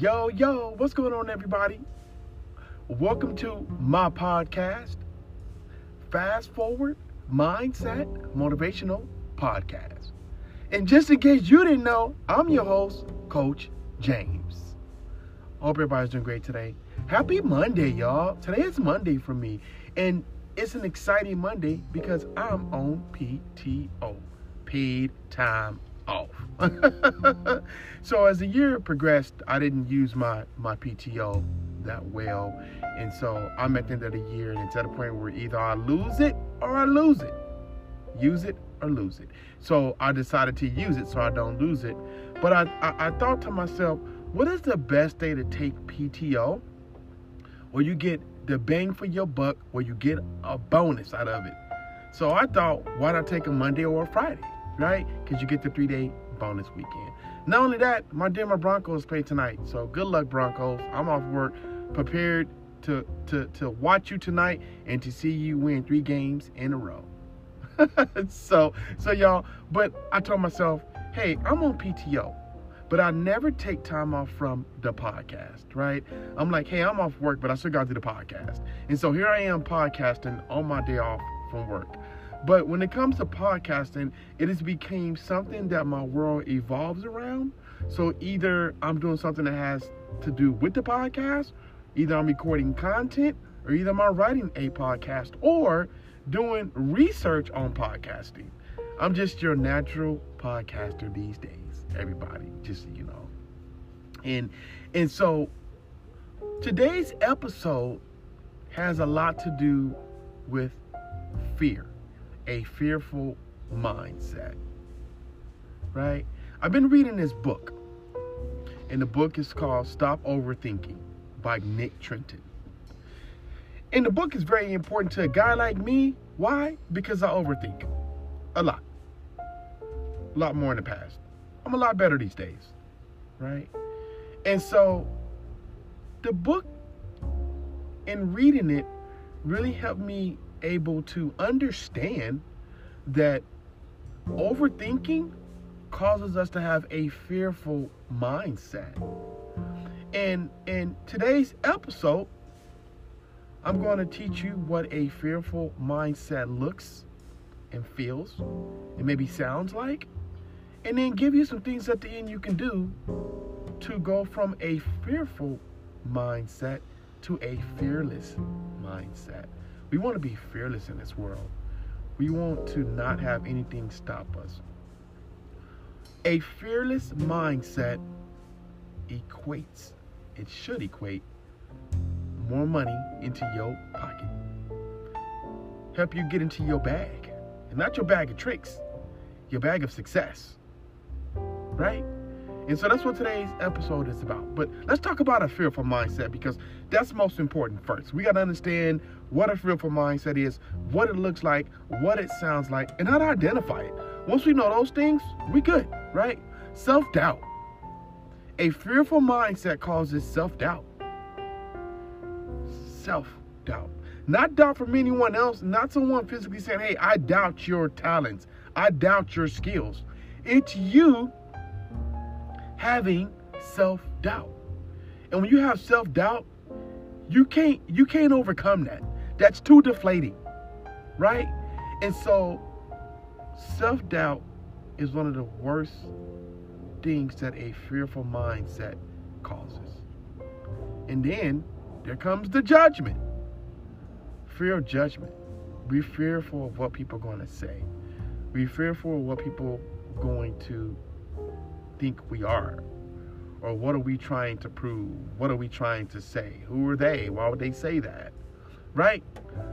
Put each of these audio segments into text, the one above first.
Yo, yo, what's going on, everybody? Welcome to my podcast, Fast Forward Mindset Motivational Podcast. And just in case you didn't know, I'm your host, Coach James. Hope everybody's doing great today. Happy Monday, y'all. Today is Monday for me. And it's an exciting Monday because I'm on PTO, paid time off. so as the year progressed, I didn't use my my PTO that well, and so I'm at the end of the year, and it's at a point where either I lose it or I lose it, use it or lose it. So I decided to use it so I don't lose it. But I I, I thought to myself, what is the best day to take PTO, where you get the bang for your buck, where you get a bonus out of it. So I thought, why not take a Monday or a Friday? Right? Because you get the three day bonus weekend. Not only that, my Denver Broncos play tonight. So good luck, Broncos. I'm off work, prepared to to to watch you tonight and to see you win three games in a row. so so y'all, but I told myself, hey, I'm on PTO. But I never take time off from the podcast, right? I'm like, hey, I'm off work, but I still got to do the podcast. And so here I am podcasting on my day off from work. But when it comes to podcasting, it has become something that my world evolves around. So either I'm doing something that has to do with the podcast, either I'm recording content, or either I'm writing a podcast, or doing research on podcasting. I'm just your natural podcaster these days, everybody, just so you know. And and so today's episode has a lot to do with fear a fearful mindset. Right? I've been reading this book, and the book is called Stop Overthinking by Nick Trenton. And the book is very important to a guy like me. Why? Because I overthink a lot. A lot more in the past. I'm a lot better these days. Right? And so the book and reading it really helped me able to understand that overthinking causes us to have a fearful mindset. And in today's episode, I'm going to teach you what a fearful mindset looks and feels and maybe sounds like, and then give you some things at the end you can do to go from a fearful mindset to a fearless mindset. We want to be fearless in this world. We want to not have anything stop us. A fearless mindset equates, it should equate more money into your pocket. Help you get into your bag. And not your bag of tricks, your bag of success. Right? And so that's what today's episode is about. But let's talk about a fearful mindset because that's most important first. We got to understand what a fearful mindset is, what it looks like, what it sounds like, and how to identify it. Once we know those things, we good, right? Self doubt. A fearful mindset causes self doubt. Self doubt. Not doubt from anyone else, not someone physically saying, hey, I doubt your talents, I doubt your skills. It's you having self-doubt. And when you have self-doubt, you can't you can't overcome that. That's too deflating. Right? And so self-doubt is one of the worst things that a fearful mindset causes. And then there comes the judgment. Fear of judgment. Be fearful of what people are going to say. Be fearful of what people are going to think we are? Or what are we trying to prove? What are we trying to say? Who are they? Why would they say that? Right?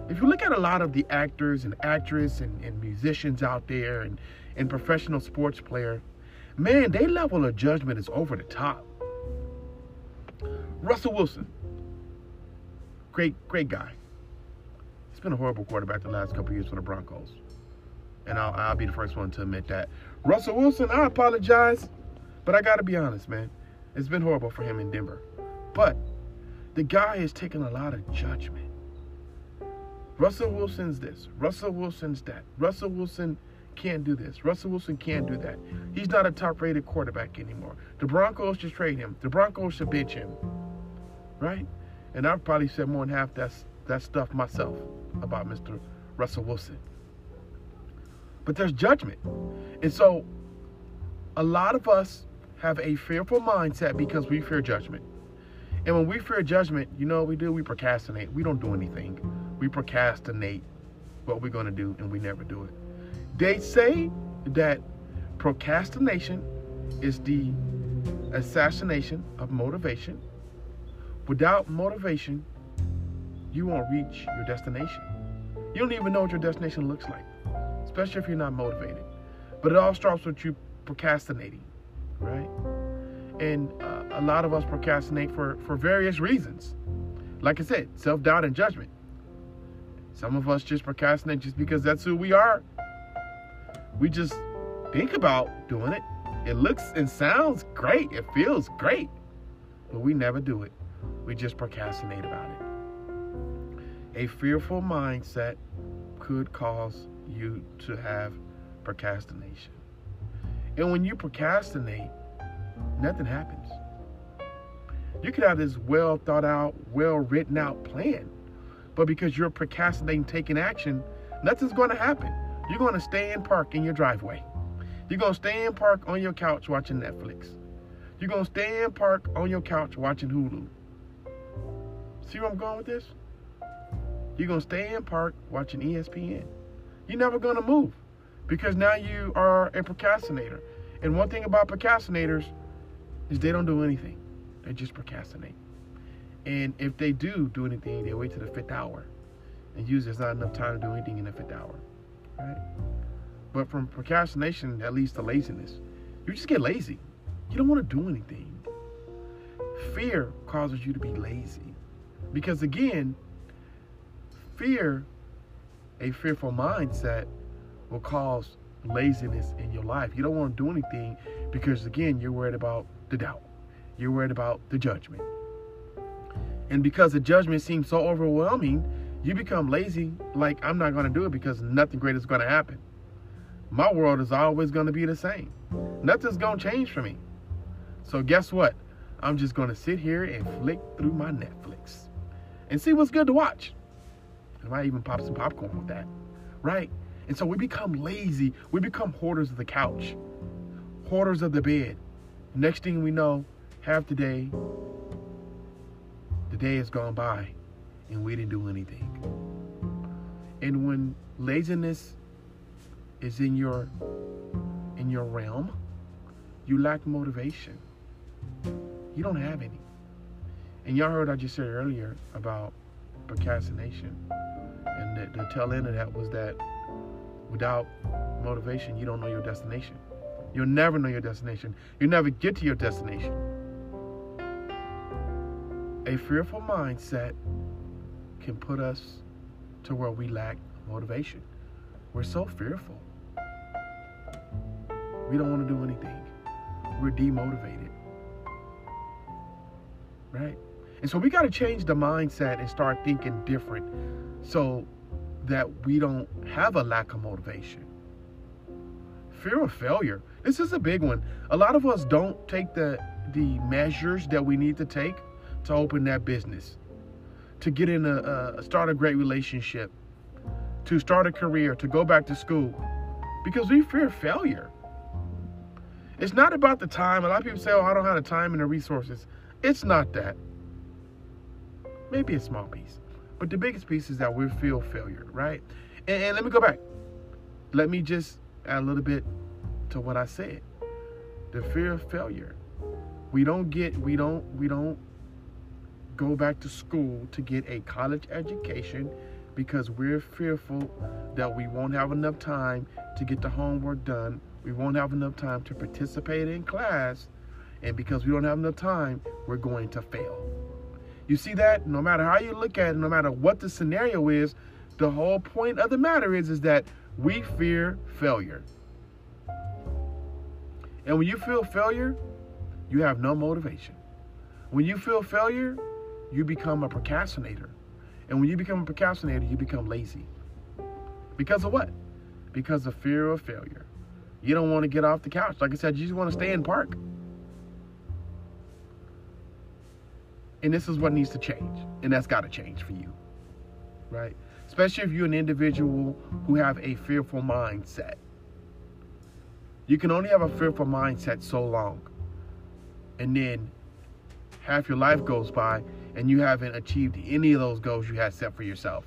If you look at a lot of the actors and actresses and, and musicians out there and, and professional sports player, man, their level of judgment is over the top. Russell Wilson, great, great guy. He's been a horrible quarterback the last couple years for the Broncos. And I'll, I'll be the first one to admit that. Russell Wilson, I apologize. But I got to be honest, man. It's been horrible for him in Denver. But the guy is taking a lot of judgment. Russell Wilson's this. Russell Wilson's that. Russell Wilson can't do this. Russell Wilson can't do that. He's not a top rated quarterback anymore. The Broncos should trade him. The Broncos should bench him. Right? And I've probably said more than half that, that stuff myself about Mr. Russell Wilson. But there's judgment. And so a lot of us have a fearful mindset because we fear judgment. And when we fear judgment, you know what we do? We procrastinate. We don't do anything. We procrastinate what we're going to do and we never do it. They say that procrastination is the assassination of motivation. Without motivation, you won't reach your destination. You don't even know what your destination looks like, especially if you're not motivated. But it all starts with you procrastinating, right? And uh, a lot of us procrastinate for, for various reasons. Like I said, self doubt and judgment. Some of us just procrastinate just because that's who we are. We just think about doing it. It looks and sounds great, it feels great, but we never do it. We just procrastinate about it. A fearful mindset could cause you to have procrastination. And when you procrastinate, nothing happens. You could have this well thought out, well written out plan, but because you're procrastinating taking action, nothing's going to happen. You're going to stay in park in your driveway. You're going to stay in park on your couch watching Netflix. You're going to stay in park on your couch watching Hulu. See where I'm going with this? You're going to stay in park watching ESPN. You're never going to move because now you are a procrastinator. And one thing about procrastinators is they don't do anything. They just procrastinate. And if they do do anything, they wait to the fifth hour. And usually there's not enough time to do anything in the fifth hour. Right? But from procrastination, that leads to laziness. You just get lazy. You don't want to do anything. Fear causes you to be lazy. Because again, fear, a fearful mindset, will cause laziness in your life. You don't want to do anything because, again, you're worried about the doubt. You're worried about the judgment. And because the judgment seems so overwhelming, you become lazy, like, I'm not going to do it because nothing great is going to happen. My world is always going to be the same. Nothing's going to change for me. So, guess what? I'm just going to sit here and flick through my Netflix and see what's good to watch. I might even pop some popcorn with that, right? And so we become lazy. We become hoarders of the couch, hoarders of the bed. Next thing we know, half the day, the day has gone by and we didn't do anything. And when laziness is in your in your realm, you lack motivation. You don't have any. And y'all heard I just said earlier about procrastination. And the, the tail end of that was that without motivation, you don't know your destination. You'll never know your destination. You'll never get to your destination. A fearful mindset can put us to where we lack motivation. We're so fearful. We don't want to do anything. We're demotivated. Right? And so we got to change the mindset and start thinking different so that we don't have a lack of motivation. Fear of failure. This is a big one. A lot of us don't take the the measures that we need to take to open that business, to get in a, a start a great relationship, to start a career, to go back to school, because we fear failure. It's not about the time. A lot of people say, "Oh, I don't have the time and the resources." It's not that. Maybe a small piece. But the biggest piece is that we feel failure, right? And, and, let me go back. Let me just add a little bit to what I said. The fear of failure. We don't get, we don't, we don't go back to school to get a college education because we're fearful that we won't have enough time to get the homework done. We won't have enough time to participate in class. And because we don't have enough time, we're going to fail. You see that? No matter how you look at it, no matter what the scenario is, the whole point of the matter is, is that we fear failure. And when you feel failure, you have no motivation. When you feel failure, you become a procrastinator. And when you become a procrastinator, you become lazy. Because of what? because of fear of failure. You don't want to get off the couch. Like I said, you just want to stay in park. And this is what needs to change. And that's got to change for you. Right? Especially if you're an individual who have a fearful mindset. You can only have a fearful mindset so long. And then half your life goes by and you haven't achieved any of those goals you had set for yourself.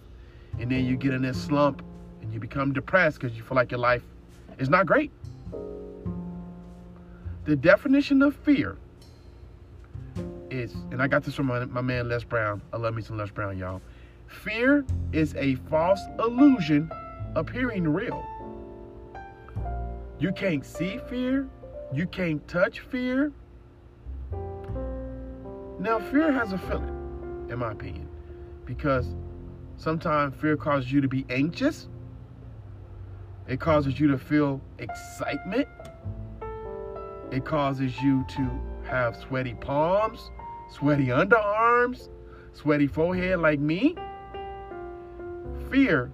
And then you get in this slump and you become depressed because you feel like your life is not great. The definition of fear is, and I got this from my, my man Les Brown. I love me some Les Brown, y'all. Fear is a false illusion appearing real. You can't see fear, you can't touch fear. Now, fear has a feeling, in my opinion, because sometimes fear causes you to be anxious, it causes you to feel excitement, it causes you to have sweaty palms, sweaty underarms, sweaty forehead like me. Fear,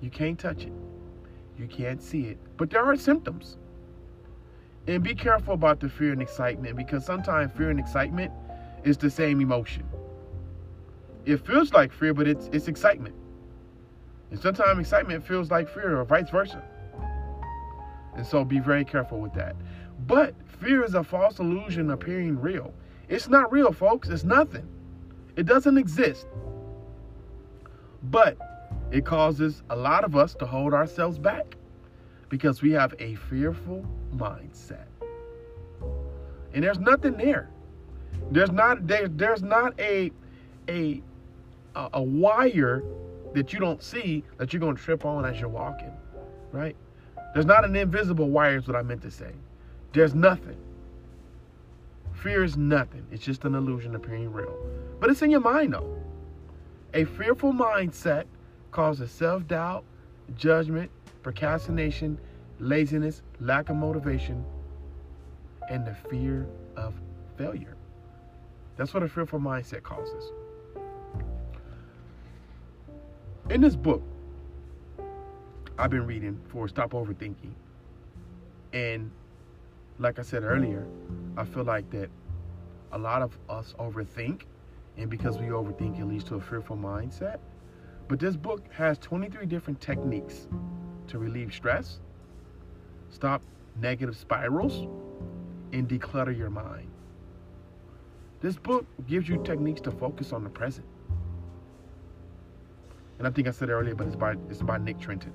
you can't touch it. You can't see it. But there are symptoms. And be careful about the fear and excitement because sometimes fear and excitement is the same emotion. It feels like fear, but it's it's excitement. And sometimes excitement feels like fear or vice versa. And so be very careful with that. But fear is a false illusion appearing real. It's not real, folks. It's nothing. It doesn't exist. But it causes a lot of us to hold ourselves back because we have a fearful mindset. And there's nothing there. There's not there, there's not a a a wire that you don't see that you're going to trip on as you're walking, right? There's not an invisible wire is what I meant to say. There's nothing. Fear is nothing. It's just an illusion appearing real. But it's in your mind though. A fearful mindset causes self doubt, judgment, procrastination, laziness, lack of motivation, and the fear of failure. That's what a fearful mindset causes. In this book, I've been reading for Stop Overthinking. And like I said earlier, I feel like that a lot of us overthink, and because we overthink, it leads to a fearful mindset. But this book has 23 different techniques to relieve stress, stop negative spirals, and declutter your mind. This book gives you techniques to focus on the present. And I think I said it earlier, but it's by it's by Nick Trenton.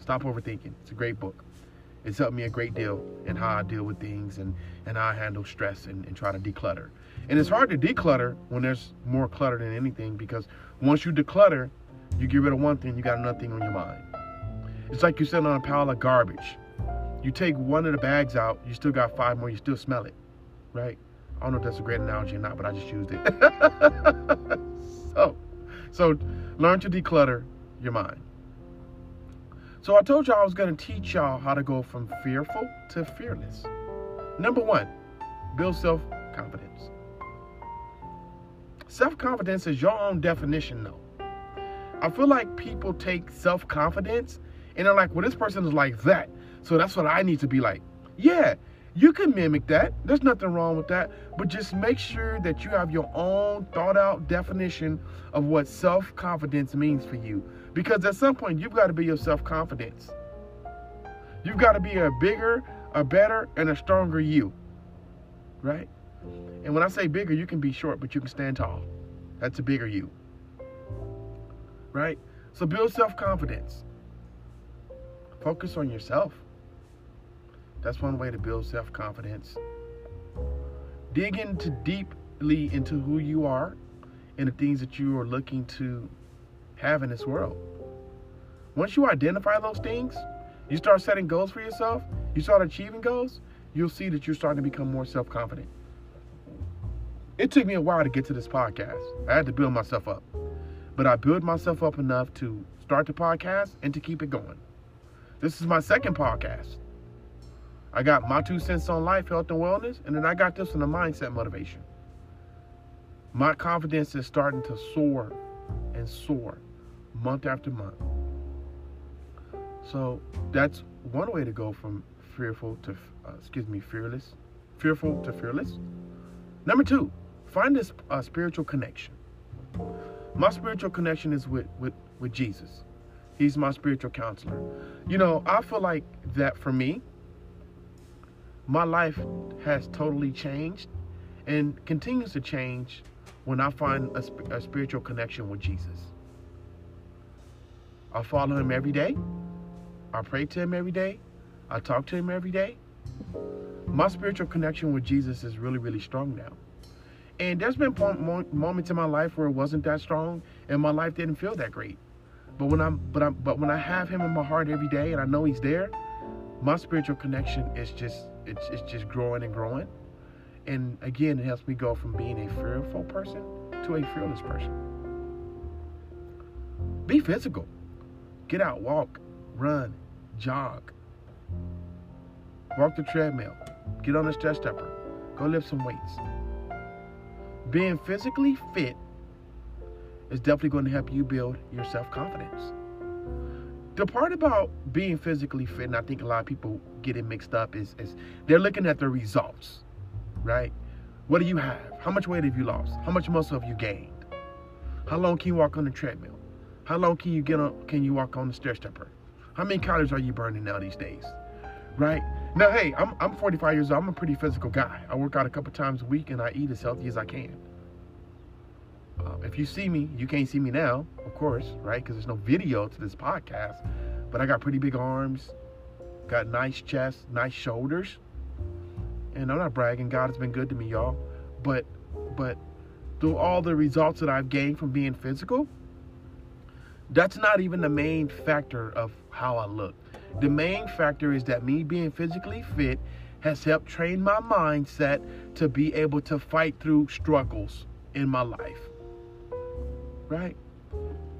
Stop overthinking. It's a great book. It's helped me a great deal in how I deal with things and, and how I handle stress and, and try to declutter. And it's hard to declutter when there's more clutter than anything because once you declutter, you get rid of one thing, you got another thing on your mind. It's like you're sitting on a pile of garbage. You take one of the bags out, you still got five more, you still smell it, right? I don't know if that's a great analogy or not, but I just used it. so, so learn to declutter your mind. So I told y'all I was going to teach y'all how to go from fearful to fearless. Number one, build self-confidence. Self-confidence is your own definition, though. I feel like people take self-confidence and they're like, well, this person is like that. So that's what I need to be like. Yeah, you can mimic that. There's nothing wrong with that. But just make sure that you have your own thought out definition of what self confidence means for you. Because at some point, you've got to be your self confidence. You've got to be a bigger, a better, and a stronger you. Right? And when I say bigger, you can be short, but you can stand tall. That's a bigger you. Right? So build self confidence. Focus on yourself. That's one way to build self confidence. Dig into deeply into who you are and the things that you are looking to have in this world. Once you identify those things, you start setting goals for yourself, you start achieving goals, you'll see that you're starting to become more self confident. It took me a while to get to this podcast. I had to build myself up. But I built myself up enough to start the podcast and to keep it going. This is my second podcast. I got my two cents on life, health, and wellness, and then I got this on the mindset motivation. My confidence is starting to soar and soar month after month. So that's one way to go from fearful to, uh, excuse me, fearless, fearful to fearless. Number two, find this uh, spiritual connection. My spiritual connection is with, with, with Jesus. He's my spiritual counselor. You know, I feel like that for me, my life has totally changed and continues to change when I find a, a spiritual connection with Jesus. I follow him every day. I pray to him every day. I talk to him every day. My spiritual connection with Jesus is really, really strong now. And there's been moments in my life where it wasn't that strong, and my life didn't feel that great. But when I'm, but I'm, but when I have Him in my heart every day, and I know He's there, my spiritual connection is just, it's, it's just growing and growing. And again, it helps me go from being a fearful person to a fearless person. Be physical. Get out, walk, run, jog. Walk the treadmill. Get on the step stepper. Go lift some weights. Being physically fit is definitely going to help you build your self confidence. The part about being physically fit, and I think a lot of people get it mixed up, is, is they're looking at the results right? What do you have? How much weight have you lost? How much muscle have you gained? How long can you walk on the treadmill? How long can you get on can you walk on the stair stepper? How many calories are you burning now these days? Right? Now hey, I'm I'm 45 years old. I'm a pretty physical guy. I work out a couple times a week and I eat as healthy as I can. Uh, if you see me, you can't see me now, of course, right? Because there's no video to this podcast. But I got pretty big arms, got nice chest, nice shoulders, and I'm not bragging. God has been good to me, y'all. But but through all the results that I've gained from being physical, that's not even the main factor of how I look. The main factor is that me being physically fit has helped train my mindset to be able to fight through struggles in my life. Right?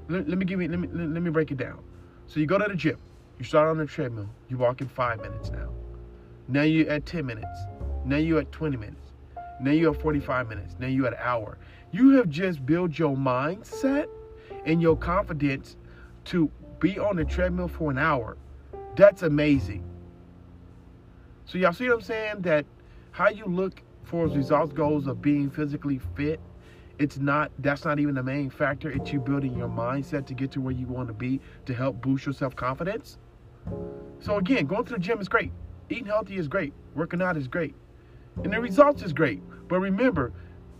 Let, let me give you let me let me break it down. So you go to the gym, you start on the treadmill, you walk in five minutes now. Now you're at 10 minutes. Now you're at 20 minutes. Now you're at 45 minutes. Now you're at an hour. You have just built your mindset and your confidence to be on the treadmill for an hour. That's amazing. So y'all see what I'm saying? That how you look for results goals of being physically fit, it's not that's not even the main factor. It's you building your mindset to get to where you want to be to help boost your self-confidence. So again, going to the gym is great. Eating healthy is great. Working out is great. And the results is great. But remember,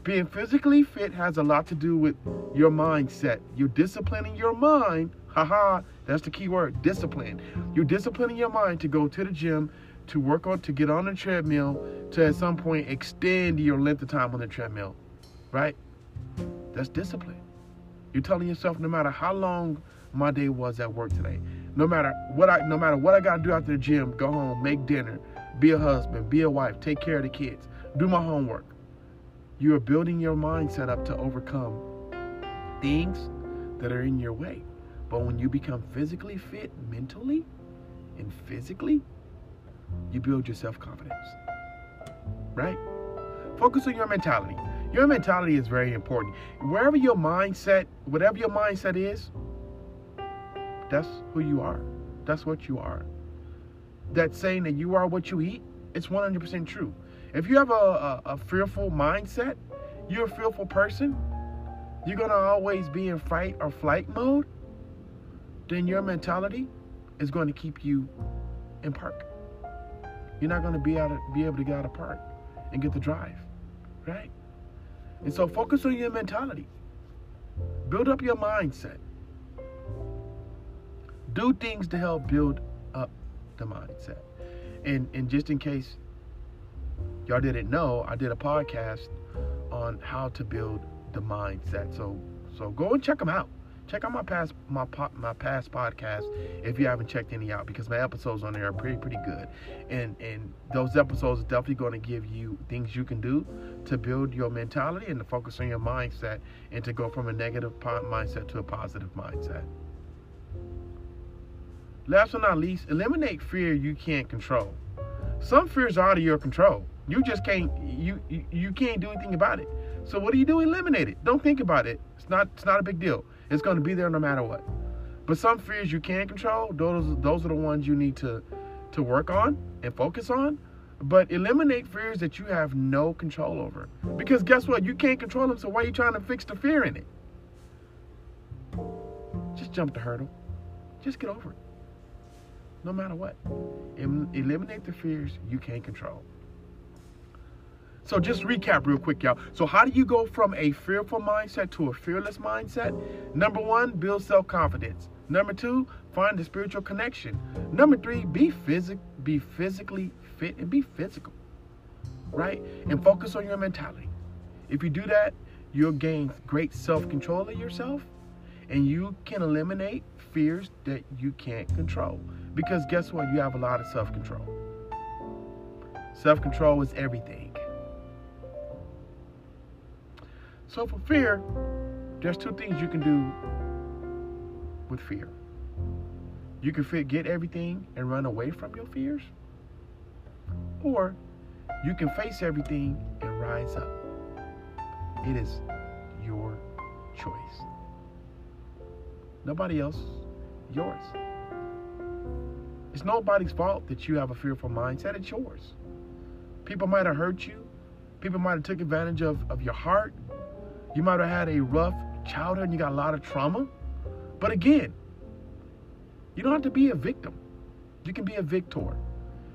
being physically fit has a lot to do with your mindset. You're disciplining your mind. Haha, that's the key word, discipline. You're disciplining your mind to go to the gym, to work on, to get on the treadmill, to at some point extend your length of time on the treadmill. Right? That's discipline. You're telling yourself no matter how long my day was at work today, no matter what I no matter what I gotta do after the gym, go home, make dinner, be a husband, be a wife, take care of the kids, do my homework. You are building your mindset up to overcome things that are in your way. But when you become physically fit mentally and physically, you build your self confidence. Right? Focus on your mentality. Your mentality is very important. Wherever your mindset, whatever your mindset is, that's who you are. That's what you are that saying that you are what you eat, it's 100% true. If you have a, a, a fearful mindset, you're a fearful person, you're going to always be in fight or flight mode, then your mentality is going to keep you in park. You're not going to be, able to be able to get out of park and get the drive, right? And so focus on your mentality. Build up your mindset. Do things to help build up the mindset. And and just in case y'all didn't know, I did a podcast on how to build the mindset. So so go and check them out. Check out my past my my past podcast if you haven't checked any out because my episodes on there are pretty pretty good, and and those episodes are definitely going to give you things you can do to build your mentality and to focus on your mindset and to go from a negative mindset to a positive mindset. Last but not least, eliminate fear you can't control. Some fears are out of your control. You just can't you, you you can't do anything about it. So what do you do? Eliminate it. Don't think about it. It's not it's not a big deal. It's going to be there no matter what. But some fears you can control. Those those are the ones you need to to work on and focus on. But eliminate fears that you have no control over. Because guess what? You can't control them, so why are you trying to fix the fear in it? Just jump the hurdle. Just get over it. No matter what. eliminate the fears you can't control. So just recap real quick, y'all. So how do you go from a fearful mindset to a fearless mindset? Number one, build self-confidence. Number two, find the spiritual connection. Number three, be physic be physically fit and be physical. Right? And focus on your mentality. If you do that, you'll gain great self-control of yourself and you can eliminate fears that you can't control. Because guess what? You have a lot of self-control. Self-control is everything. So for fear, there's two things you can do with fear. You can forget everything and run away from your fears, or you can face everything and rise up. It is your choice. Nobody else, yours. It's nobody's fault that you have a fearful mindset. It's yours. People might have hurt you. People might have took advantage of, of your heart. You might have had a rough childhood and you got a lot of trauma. But again, you don't have to be a victim. You can be a victor.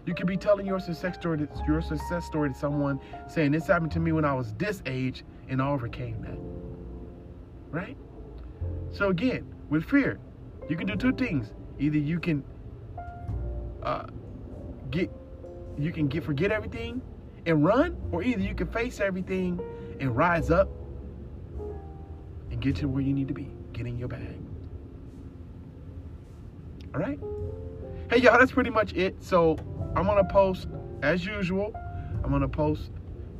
You can be telling your success story to, your success story to someone saying this happened to me when I was this age and I overcame that. Right? So again, with fear, you can do two things. Either you can uh, get you can get forget everything and run, or either you can face everything and rise up and get to where you need to be. Get in your bag. All right? Hey, y'all, that's pretty much it. So I'm going to post, as usual, I'm going to post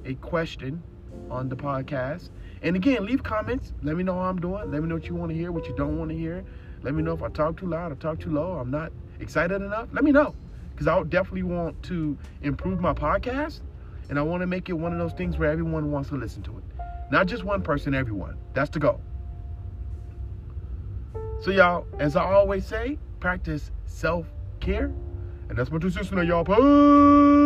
a question on the podcast. And again, leave comments. Let me know how I'm doing. Let me know what you want to hear, what you don't want to hear. Let me know if I talk too loud or talk too low. I'm not excited enough. Let me know. Because I definitely want to improve my podcast. And I want to make it one of those things where everyone wants to listen to it. Not just one person, everyone. That's the goal. So, y'all, as I always say, practice self care. And that's my two sisters, y'all. Peace.